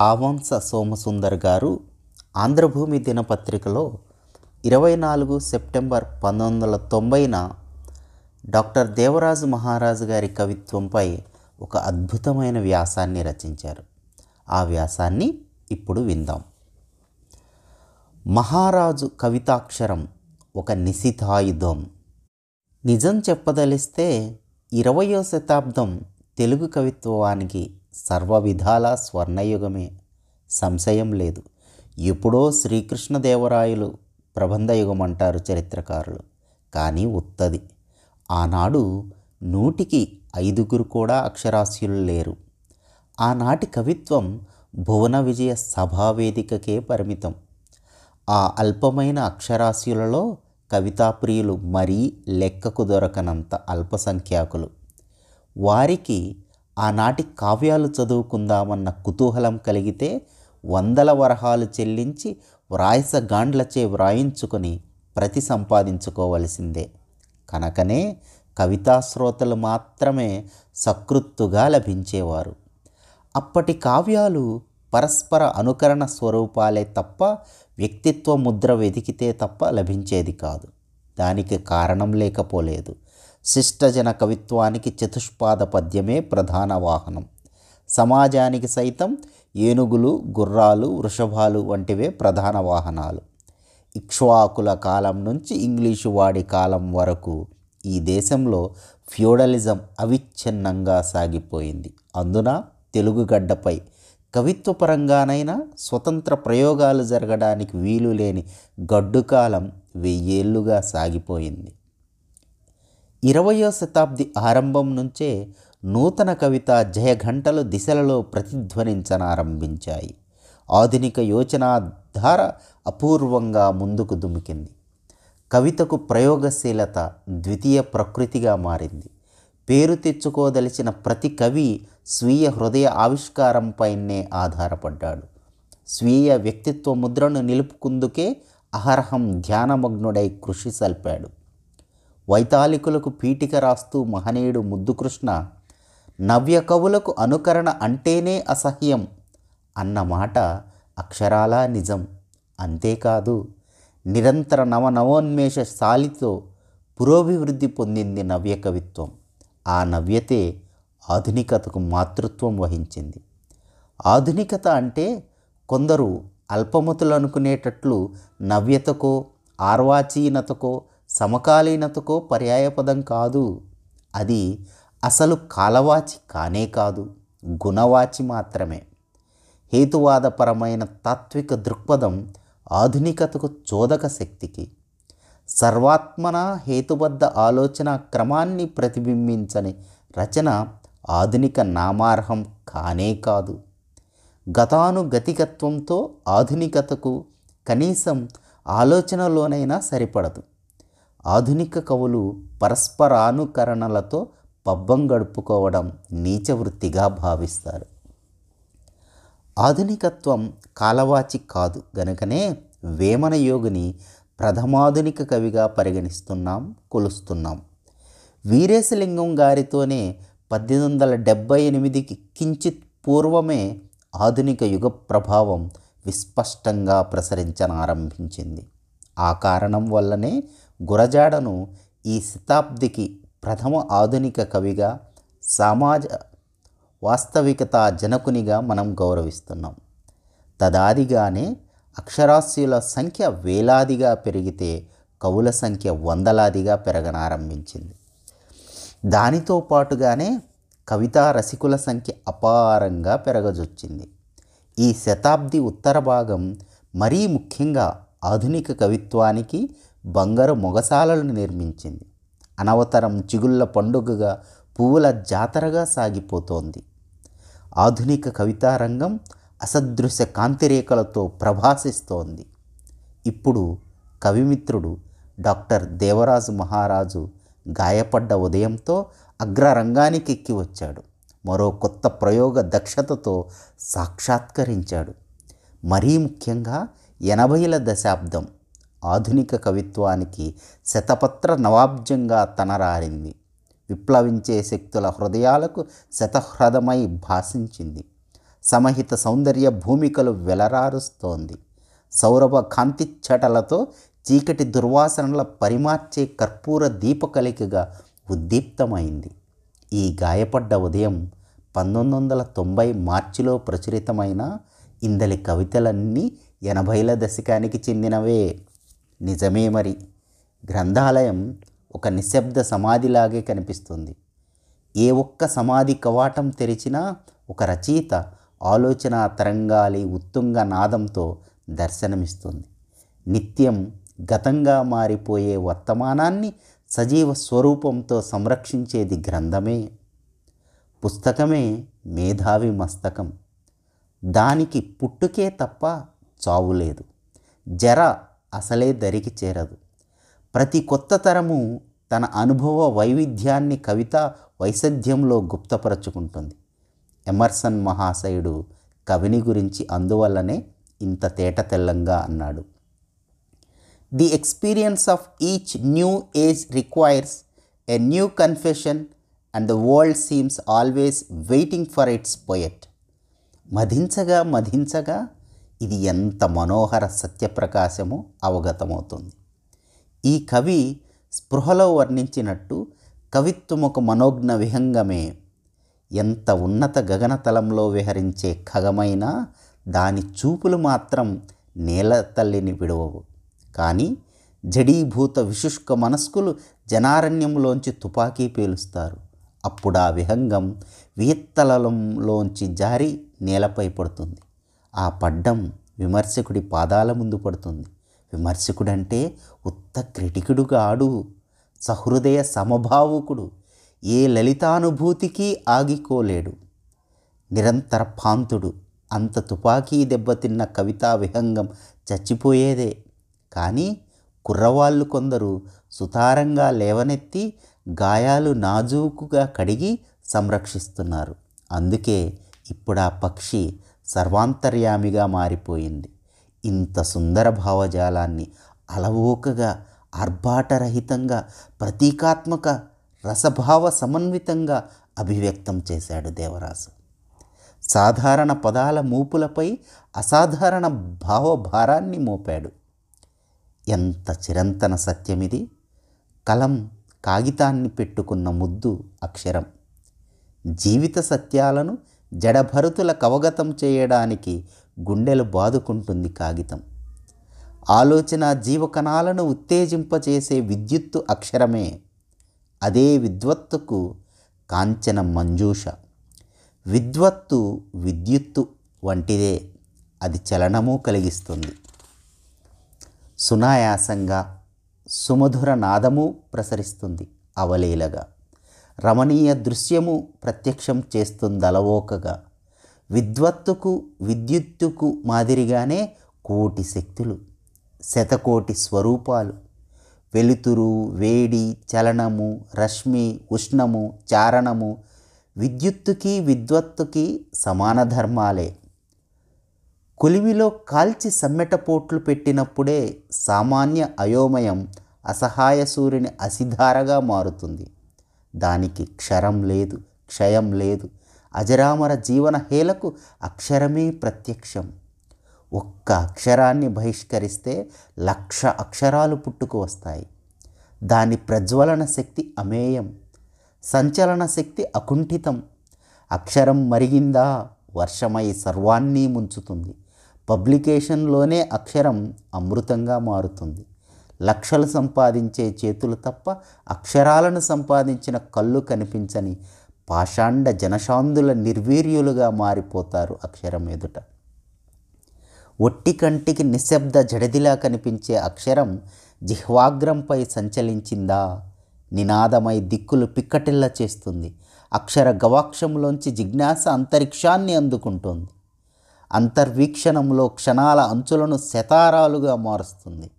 ఆవంస సోమసుందర్ గారు ఆంధ్రభూమి దినపత్రికలో ఇరవై నాలుగు సెప్టెంబర్ పంతొమ్మిది వందల తొంభైన డాక్టర్ దేవరాజు మహారాజు గారి కవిత్వంపై ఒక అద్భుతమైన వ్యాసాన్ని రచించారు. ఆ వ్యాసాన్ని ఇప్పుడు విందాం. మహారాజు కవితాక్షరం ఒక నిశితాయుధం. నిజం చెప్పదలిస్తే ఇరవయో శతాబ్దం తెలుగు కవిత్వానికి సర్వ విధాల స్వర్ణయుగమే. సంశయం లేదు. ఎప్పుడో శ్రీకృష్ణదేవరాయలు ప్రబంధయుగం అంటారు చరిత్రకారులు. కానీ ఉత్తది. ఆనాడు నూటికి ఐదుగురు కూడా అక్షరాస్యులు లేరు. ఆనాటి కవిత్వం భువన విజయ సభావేదికకే పరిమితం. ఆ అల్పమైన అక్షరాస్యులలో కవితాప్రియులు మరీ లెక్కకు దొరకనంత అల్పసంఖ్యాకులు. వారికి ఆనాటి కావ్యాలు చదువుకుందామన్న కుతూహలం కలిగితే వందల వరహాలు చెల్లించి వ్రాయసగాండ్లచే వ్రాయించుకొని ప్రతి సంపాదించుకోవలసిందే. కనుకనే కవితాశ్రోతలు మాత్రమే సకృత్తుగా లభించేవారు. అప్పటి కావ్యాలు పరస్పర అనుకరణ స్వరూపాలే తప్ప వ్యక్తిత్వ ముద్ర వెతికితే తప్ప లభించేది కాదు. దానికి కారణం లేకపోలేదు. శిష్టజన కవిత్వానికి చతుష్పాద పద్యమే ప్రధాన వాహనం. సమాజానికి సైతం ఏనుగులు గుర్రాలు వృషభాలు వంటివే ప్రధాన వాహనాలు. ఇక్ష్వాకుల కాలం నుంచి ఇంగ్లీషు వాడి కాలం వరకు ఈ దేశంలో ఫ్యూడలిజం అవిచ్ఛిన్నంగా సాగిపోయింది. అందున తెలుగు గడ్డపై కవిత్వపరంగానైనా స్వతంత్ర ప్రయోగాలు జరగడానికి వీలు లేని గడ్డుకాలం వెయ్యేళ్ళుగా సాగిపోయింది. ఇరవయో శతాబ్ది ఆరంభం నుంచే నూతన కవిత జయఘంటలు దిశలలో ప్రతిధ్వనించనారంభించాయి. ఆధునిక యోచనాధార అపూర్వంగా ముందుకు దుమికింది. కవితకు ప్రయోగశీలత ద్వితీయ ప్రకృతిగా మారింది. పేరు తెచ్చుకోదలిచిన ప్రతి కవి స్వీయ హృదయ ఆవిష్కారంపైనే ఆధారపడ్డాడు. స్వీయ వ్యక్తిత్వ ముద్రను నిలుపుకుందుకే అహర్హం ధ్యానమగ్నుడై కృషి సల్పాడు. వైతాళికులకు పీఠిక రాస్తూ మహనీయుడు ముద్దుకృష్ణ నవ్య కవులకు అనుకరణ అంటేనే అసహ్యం అన్న మాట అక్షరాలా నిజం. అంతేకాదు నిరంతర నవనవోన్మేష సాలితో పురోభివృద్ధి పొందింది నవ్య కవిత్వం. ఆ నవ్యతే ఆధునికతకు మాతృత్వం వహించింది. ఆధునికత అంటే కొందరు అల్పమతులు అనుకునేటట్లు నవ్యతకో ఆర్వాచీనతకో సమకాలీనతకో పర్యాయపదం కాదు. అది అసలు కాలవాచి కానే కాదు గుణవాచి మాత్రమే. హేతువాదపరమైన తాత్విక దృక్పథం ఆధునికతకు చోదక శక్తికి. సర్వాత్మన హేతుబద్ధ ఆలోచన క్రమాన్ని ప్రతిబింబించని రచన ఆధునిక నామార్హం కానే కాదు. గతానుగతికత్వంతో ఆధునికతకు కనీసం ఆలోచనలోనైనా సరిపడదు. ఆధునిక కవులు పరస్పరానుకరణలతో పబ్బం గడుపుకోవడం నీచ వృత్తిగా భావిస్తారు. ఆధునికత్వం కాలవాచి కాదు గనుకనే వేమన యోగిని ప్రథమాధునిక కవిగా పరిగణిస్తున్నాం కొలుస్తున్నాం. వీరేశలింగం గారితోనే పద్దెనిమిది వందల డెబ్భై ఎనిమిదికి కించిత్ పూర్వమే ఆధునిక యుగ ప్రభావం విస్పష్టంగా ప్రసరించనారంభించింది. ఆ కారణం వల్లనే గురజాడను ఈ శతాబ్దికి ప్రథమ ఆధునిక కవిగా సమాజ వాస్తవికత జనకునిగా మనం గౌరవిస్తున్నాం. తదాదిగానే అక్షరాస్యుల సంఖ్య వేలాదిగా పెరిగితే కవుల సంఖ్య వందలాదిగా పెరగనారంభించింది. దానితో పాటుగానే కవితా రసికుల సంఖ్య అపారంగా పెరగజొచ్చింది. ఈ శతాబ్ది ఉత్తర భాగం మరీ ముఖ్యంగా ఆధునిక కవిత్వానికి బంగారు మొగసాలను నిర్మించింది. అనవతరం చిగుళ్ళ పండుగగా పువ్వుల జాతరగా సాగిపోతోంది. ఆధునిక కవితారంగం అసదృశ్య కాంతిరేఖలతో ప్రభాసిస్తోంది. ఇప్పుడు కవిమిత్రుడు డాక్టర్ దేవరాజు మహారాజు గాయపడ్డ ఉదయంతో అగ్రరంగానికి ఎక్కి వచ్చాడు. మరో కొత్త ప్రయోగ దక్షతతో సాక్షాత్కరించాడు. మరీ ముఖ్యంగా ఎనభైల దశాబ్దం ఆధునిక కవిత్వానికి శతపత్ర నవాబ్జంగా తనరారింది. విప్లవించే శక్తుల హృదయాలకు శతహృదమై భాషించింది సమహిత సౌందర్య భూమికలు వెలరారుస్తోంది. సౌరభ కాంతిచ్చటలతో చీకటి దుర్వాసనల పరిమార్చే కర్పూర దీపకలికగా ఉద్దీప్తమైంది. ఈ గాయపడ్డ ఉదయం పంతొమ్మిది వందల తొంభై మార్చిలో ప్రచురితమైన ఇందలి కవితలన్నీ ఎనభైల దశకానికి చెందినవే. నిజమే మరి. గ్రంథాలయం ఒక నిశ్శబ్ద సమాధిలాగే కనిపిస్తుంది. ఏ ఒక్క సమాధి కవాటం తెరిచినా ఒక రచయిత ఆలోచన తరంగాలి ఉత్తుంగ నాదంతో దర్శనమిస్తుంది. నిత్యం గతంగా మారిపోయే వర్తమానాన్ని సజీవ స్వరూపంతో సంరక్షించేది గ్రంథమే. పుస్తకమే మేధావి మస్తకం. దానికి పుట్టుకే తప్ప చావు లేదు. జర అసలే దరికి చేరదు. ప్రతి కొత్త తరము తన అనుభవ వైవిధ్యాన్ని కవిత వైసధ్యంలో గుప్తపరచుకుంటుంది. ఎమర్సన్ మహాశయుడు కవిని గురించి అందువల్లనే ఇంత తేట తెల్లంగా అన్నాడు. The experience of each new age requires a new confession and the world seems always waiting for its poet. మధించగా మధించగా ఇది ఎంత మనోహర సత్యప్రకాశమో అవగతమవుతుంది. ఈ కవి స్పృహలో వర్ణించినట్టు కవిత్వం ఒక మనోజ్ఞ విహంగమే. ఎంత ఉన్నత గగనతలంలో విహరించే ఖగమైనా దాని చూపులు మాత్రం నేల తల్లిని విడవవు. కానీ జడీభూత విశుష్క మనస్కులు జనారణ్యంలోంచి తుపాకీ పేలుస్తారు. అప్పుడు ఆ విహంగం వియత్తలంలోంచి జారి నేలపై పడుతుంది. ఆ పడ్డం విమర్శకుడి పాదాల ముందు పడుతుంది. విమర్శకుడంటే ఉత్త క్రిటికుడుగాడు సహృదయ సమభావుకుడు ఏ లలితానుభూతికి ఆగికోలేడు. నిరంతర పాంతుడు అంత తుపాకీ దెబ్బతిన్న కవితా విహంగం చచ్చిపోయేదే. కానీ కుర్రవాళ్ళు కొందరు సుతారంగా లేవనెత్తి గాయాలు నాజూకుగా కడిగి సంరక్షిస్తున్నారు. అందుకే ఇప్పుడు ఆ పక్షి సర్వాంతర్యామిగా మారిపోయింది. ఇంత సుందర భావజాలాన్ని అలవోకగా ఆర్భాటరహితంగా ప్రతీకాత్మక రసభావ సమన్వితంగా అభివ్యక్తం చేశాడు దేవరాజు. సాధారణ పదాల మూపులపై అసాధారణ భావభారాన్ని మోపాడు. ఎంత చిరంతన సత్యమిది! కలం కాగితాన్ని పెట్టుకున్న ముద్దు అక్షరం. జీవిత సత్యాలను జడభరుతులకు కవగతం చేయడానికి గుండెలు బాదుకుంటుంది కాగితం. ఆలోచన జీవకణాలను ఉత్తేజింపచేసే విద్యుత్తు అక్షరమే అదే విద్వత్తుకు కాంచన మంజూష. విద్వత్తు విద్యుత్తు వంటిదే అది చలనము కలిగిస్తుంది. సునాయాసంగా సుమధుర నాదము ప్రసరిస్తుంది అవలీలగా. రమణీయ దృశ్యము ప్రత్యక్షం చేస్తుంది అలవోకగా విద్వత్తుకు విద్యుత్తుకు మాదిరిగానే కోటి శక్తులు శతకోటి స్వరూపాలు. వెలుతురు వేడి చలనము రశ్మి ఉష్ణము చారణము విద్యుత్తుకి విద్వత్తుకి సమాన ధర్మాలే. కొలిమిలో కాల్చి సమ్మెటపోట్లు పెట్టినప్పుడే సామాన్య అయోమయం అసహాయ సూర్యుని అసిధారగా మారుతుంది. దానికి క్షరం లేదు క్షయం లేదు. అజరామర జీవన హేలకు అక్షరమే ప్రత్యక్షం. ఒక్క అక్షరాన్ని బహిష్కరిస్తే లక్ష అక్షరాలు పుట్టుకు వస్తాయి. దాని ప్రజ్వలన శక్తి అమేయం సంచలన శక్తి అకుంఠితం. అక్షరం మరిగిందా? వర్షమై సర్వాన్ని ముంచుతుంది. పబ్లికేషన్లోనే అక్షరం అమృతంగా మారుతుంది. లక్షలు సంపాదించే చేతులు తప్ప అక్షరాలను సంపాదించిన కళ్ళు కనిపించని పాషాండ జనశాందుల నిర్వీర్యులుగా మారిపోతారు అక్షరం ఎదుట. ఒట్టి కంటికి నిశ్శబ్ద జడదిలా కనిపించే అక్షరం జిహ్వాగ్రంపై సంచలించిందా? నినాదమై దిక్కులు పిక్కటిల్ల చేస్తుంది. అక్షర గవాక్షంలోంచి జిజ్ఞాస అంతరిక్షాన్ని అందుకుంటోంది. అంతర్వీక్షణంలో క్షణాల అంచులను శతారాలుగా మారుస్తుంది.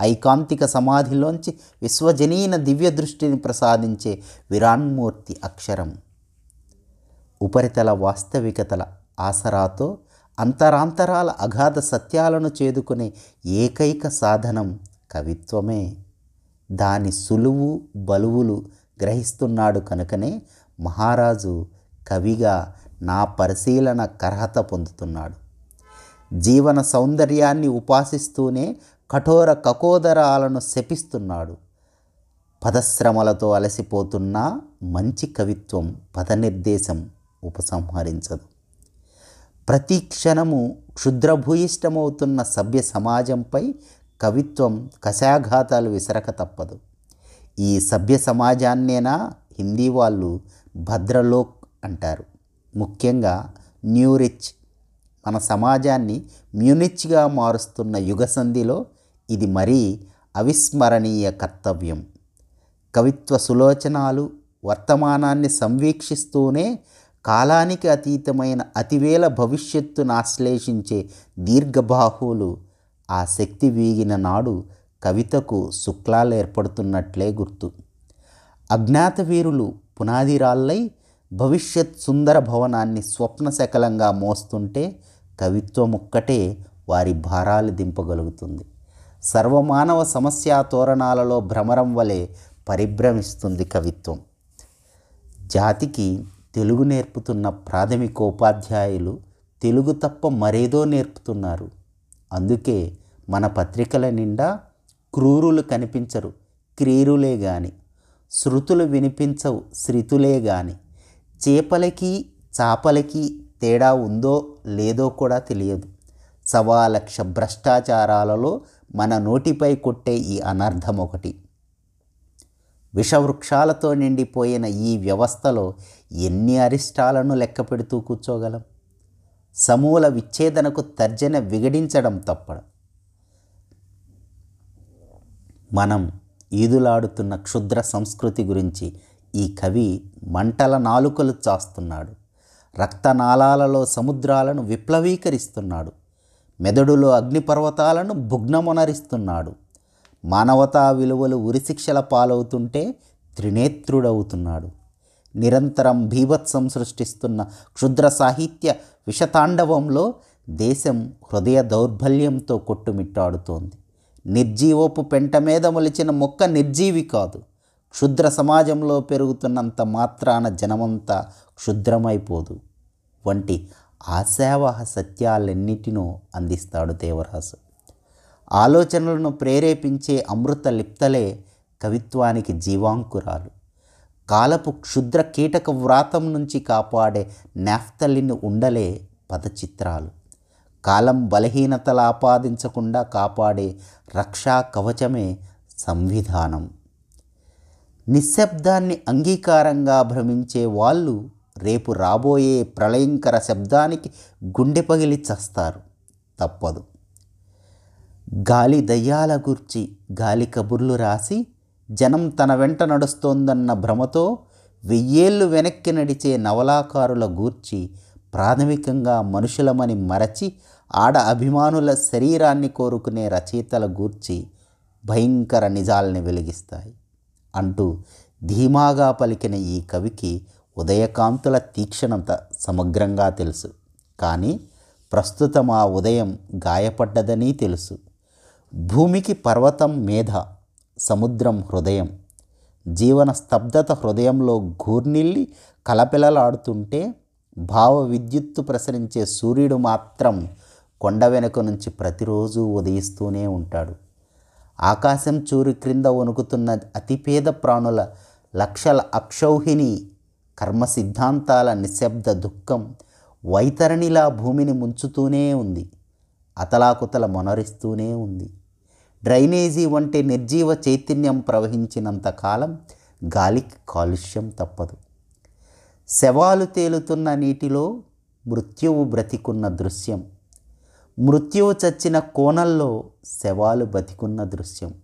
ఐకాంతిక సమాధిలోంచి విశ్వజనీన దివ్య దృష్టిని ప్రసాదించే విరాన్మూర్తి అక్షరం. ఉపరితల వాస్తవికతల ఆసరాతో అంతరాంతరాల అగాధ సత్యాలను చేదుకునే ఏకైక సాధనం కవిత్వమే. దాని సులువు బలువులు గ్రహిస్తున్నాడు కనుకనే మహారాజు కవిగా నా పరిశీలన కర్హత పొందుతున్నాడు. జీవన సౌందర్యాన్ని ఉపాసిస్తూనే కఠోర కకోదరాలను శపిస్తున్నాడు. పదశ్రమలతో అలసిపోతున్న మంచి కవిత్వం పదనిర్దేశం ఉపసంహరించదు. ప్రతి క్షణము క్షుద్రభూయిష్టమవుతున్న సభ్య సమాజంపై కవిత్వం కశాఘాతాలు విసరక తప్పదు. ఈ సభ్య సమాజాన్నేనా హిందీ వాళ్ళు భద్రలోక్ అంటారు. ముఖ్యంగా న్యూరిచ్ మన సమాజాన్ని మ్యూనిచ్గా మారుస్తున్న యుగసంధిలో ఇది మరీ అవిస్మరణీయ కర్తవ్యం. కవిత్వ సులోచనాలు వర్తమానాన్ని సంవీక్షిస్తూనే కాలానికి అతీతమైన అతివేల భవిష్యత్తును ఆశ్లేషించే దీర్ఘబాహువులు ఆ శక్తి వీగిన నాడు కవితకు శుక్లాలు ఏర్పడుతున్నట్లే గుర్తు. అజ్ఞాత వీరులు పునాది రాళ్ళై భవిష్యత్ సుందర భవనాన్ని స్వప్నశకలంగా మోస్తుంటే కవిత్వముక్కటే వారి భారాలు దింపగలుగుతుంది. సర్వమానవ సమస్యా తోరణాలలో భ్రమరం వలె పరిభ్రమిస్తుంది కవిత్వం. జాతికి తెలుగు నేర్పుతున్న ప్రాథమికోపాధ్యాయులు తెలుగు తప్ప మరేదో నేర్పుతున్నారు. అందుకే మన పత్రికల నిండా క్రూరులు కనిపించరు క్రీరులే గాని. శృతులు వినిపించవు శృతులే గాని. చేపలకి చాపలకి తేడా ఉందో లేదో కూడా తెలియదు. సవా లక్ష భ్రష్టాచారాలలో మన నోటిపై కొట్టే ఈ అనర్థం ఒకటి. విషవృక్షాలతో నిండిపోయిన ఈ వ్యవస్థలో ఎన్ని అరిష్టాలను లెక్క పెడుతూ కూర్చోగలం? సమూల విచ్ఛేదనకు తర్జన విగడించడం తప్పడం మనం ఈదులాడుతున్న క్షుద్ర సంస్కృతి గురించి ఈ కవి మంటల నాలుకలు చాస్తున్నాడు. రక్తనాళాలలో సముద్రాలను విప్లవీకరిస్తున్నాడు. మెదడులో అగ్నిపర్వతాలను భుగ్నమునరిస్తున్నాడు. మానవతా విలువలు ఉరిశిక్షల పాలవుతుంటే త్రినేత్రుడవుతున్నాడు. నిరంతరం భీభత్సం సృష్టిస్తున్న క్షుద్ర సాహిత్య విషతాండవంలో దేశం హృదయ దౌర్బల్యంతో కొట్టుమిట్టాడుతోంది. నిర్జీవపు పెంట మీద మొలిచిన మొక్క నిర్జీవి కాదు. క్షుద్ర సమాజంలో పెరుగుతున్నంత మాత్రాన జనమంతా క్షుద్రమైపోదు. వంటి ఆశావహ సత్యాలన్నిటినో అందిస్తాడు దేవరాజు. ఆలోచనలను ప్రేరేపించే అమృత లిప్తలే కవిత్వానికి జీవాంకురాలు. కాలపు క్షుద్ర కీటక వ్రాతం నుంచి కాపాడే నాఫ్తలిని ఉండలే పదచిత్రాలు. కాలం బలహీనతలు ఆపాదించకుండా కాపాడే రక్షా కవచమే సంవిధానం. నిశ్శబ్దాన్ని అంగీకారంగా భ్రమించే వాళ్ళు రేపు రాబోయే ప్రళయంకర శబ్దానికి గుండె పగిలి చస్తారు. తప్పదు. గాలి దయ్యాల గూర్చి గాలి కబుర్లు రాసి జనం తన వెంట నడుస్తోందన్న భ్రమతో వెయ్యేళ్ళు వెనక్కి నడిచే నవలాకారుల గూర్చి ప్రాథమికంగా మనుషులమని మరచి ఆడ అభిమానుల శరీరాన్ని కోరుకునే రచయితల గూర్చి భయంకర నిజాల్ని వెలిగిస్తాయి. అంటూ ధీమాగా పలికిన ఈ కవికి ఉదయకాంతుల తీక్షణత సమగ్రంగా తెలుసు. కానీ ప్రస్తుతం ఆ ఉదయం గాయపడ్డదని తెలుసు. భూమికి పర్వతం మేధ సముద్రం హృదయం. జీవన స్తబ్దత హృదయంలో గూర్నిల్లి కలపిలలాడుతుంటే భావ విద్యుత్తు ప్రసరించే సూర్యుడు మాత్రం కొండ వెనుక నుంచి ప్రతిరోజు ఉదయిస్తూనే ఉంటాడు. ఆకాశం చూరు క్రింద వణుకుతున్న అతిపేద ప్రాణుల లక్షల అక్షౌహిణి కర్మ సిద్ధాంతాల నిశ్శబ్ద దుఃఖం వైతరణిలా భూమిని ముంచుతూనే ఉంది అతలాకుతల మొనరిస్తూనే ఉంది. డ్రైనేజీ వంటి నిర్జీవ చైతన్యం ప్రవహించినంత కాలం గాలికి కాలుష్యం తప్పదు. శవాలు తేలుతున్న నీటిలో మృత్యువు బ్రతికున్న దృశ్యం మృత్యువు చచ్చిన కోణల్లో శవాలు బతికున్న దృశ్యం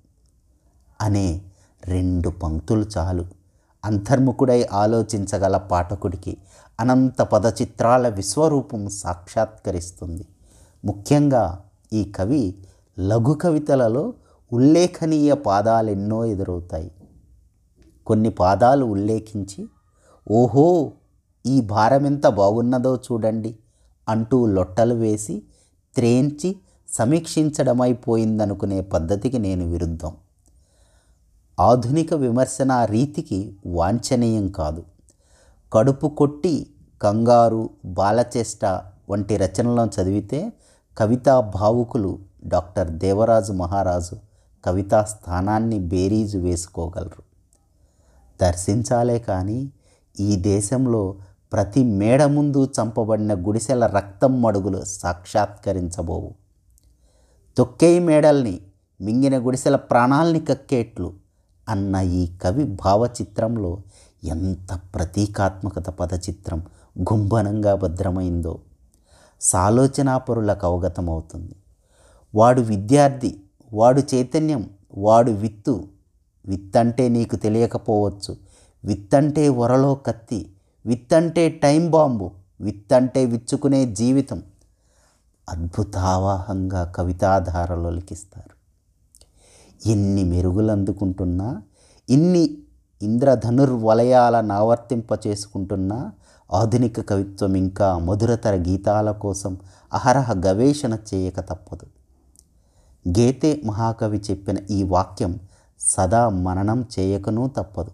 అనే రెండు పంక్తులు చాలు. అంతర్ముఖుడై ఆలోచించగల పాఠకుడికి అనంత పదచిత్రాల విశ్వరూపం సాక్షాత్కరిస్తుంది. ముఖ్యంగా ఈ కవి లఘు కవితలలో ఉల్లేఖనీయ పాదాలెన్నో ఎదురవుతాయి. కొన్ని పాదాలు ఉల్లేఖించి ఓహో ఈ భారం ఎంత బాగున్నదో చూడండి అంటూ లొట్టలు వేసి త్రేంచి సమీక్షించడమైపోయిందనుకునే పద్ధతికి నేను విరుద్ధం. ఆధునిక విమర్శన రీతికి వాంఛనీయం కాదు. కడుపు కొట్టి కంగారు బాలచేష్ట వంటి రచనలను చదివితే కవితా భావుకులు డాక్టర్ దేవరాజు మహారాజు కవితా స్థానాన్ని బేరీజు వేసుకోగలరు. దర్శించాలే కానీ ఈ దేశంలో ప్రతి మేడ ముందు చంపబడిన గుడిసెల రక్తం మడుగులు సాక్షాత్కరించబోవు. తొక్కేయి మేడల్ని మింగిన గుడిసెల ప్రాణాల్ని కక్కేట్లు అన్న ఈ కవి భావచిత్రంలో ఎంత ప్రతీకాత్మకత పదచిత్రం గుంభనంగా భద్రమైందో. సాలోచనాపరులకు అవగతమవుతుంది వాడు విద్యార్థి వాడు చైతన్యం వాడు విత్తు. విత్తంటే నీకు తెలియకపోవచ్చు. విత్తంటే వరలో కత్తి. విత్తంటే టైం బాంబు. విత్తంటే విచ్చుకునే జీవితం. అద్భుతావాహంగా కవితాధారలో లిఖిస్తారు. ఎన్ని మెరుగులు అందుకుంటున్నా ఇన్ని ఇంద్రధనుర్వలయాల నావర్తింప చేసుకుంటున్నా ఆధునిక కవిత్వం ఇంకా మధురతర గీతాల కోసం అహరహ గవేషణ చేయక తప్పదు. గేతే మహాకవి చెప్పిన ఈ వాక్యం సదా మననం చేయకనూ తప్పదు.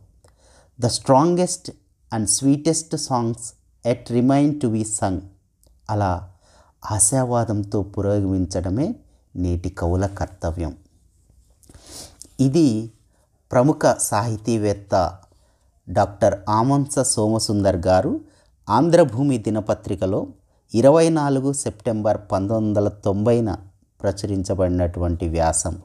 The strongest and sweetest songs yet remain to be sung. అలా ఆశావాదంతో పురోగమించడమే నేటి కవుల కర్తవ్యం. ఇది ప్రముఖ సాహితీవేత్త డాక్టర్ ఆమంస సోమసుందర్ గారు ఆంధ్రభూమి దినపత్రికలో ఇరవై నాలుగు సెప్టెంబర్ పంతొమ్మిది వందల తొంభైన ప్రచురించబడినటువంటి వ్యాసం.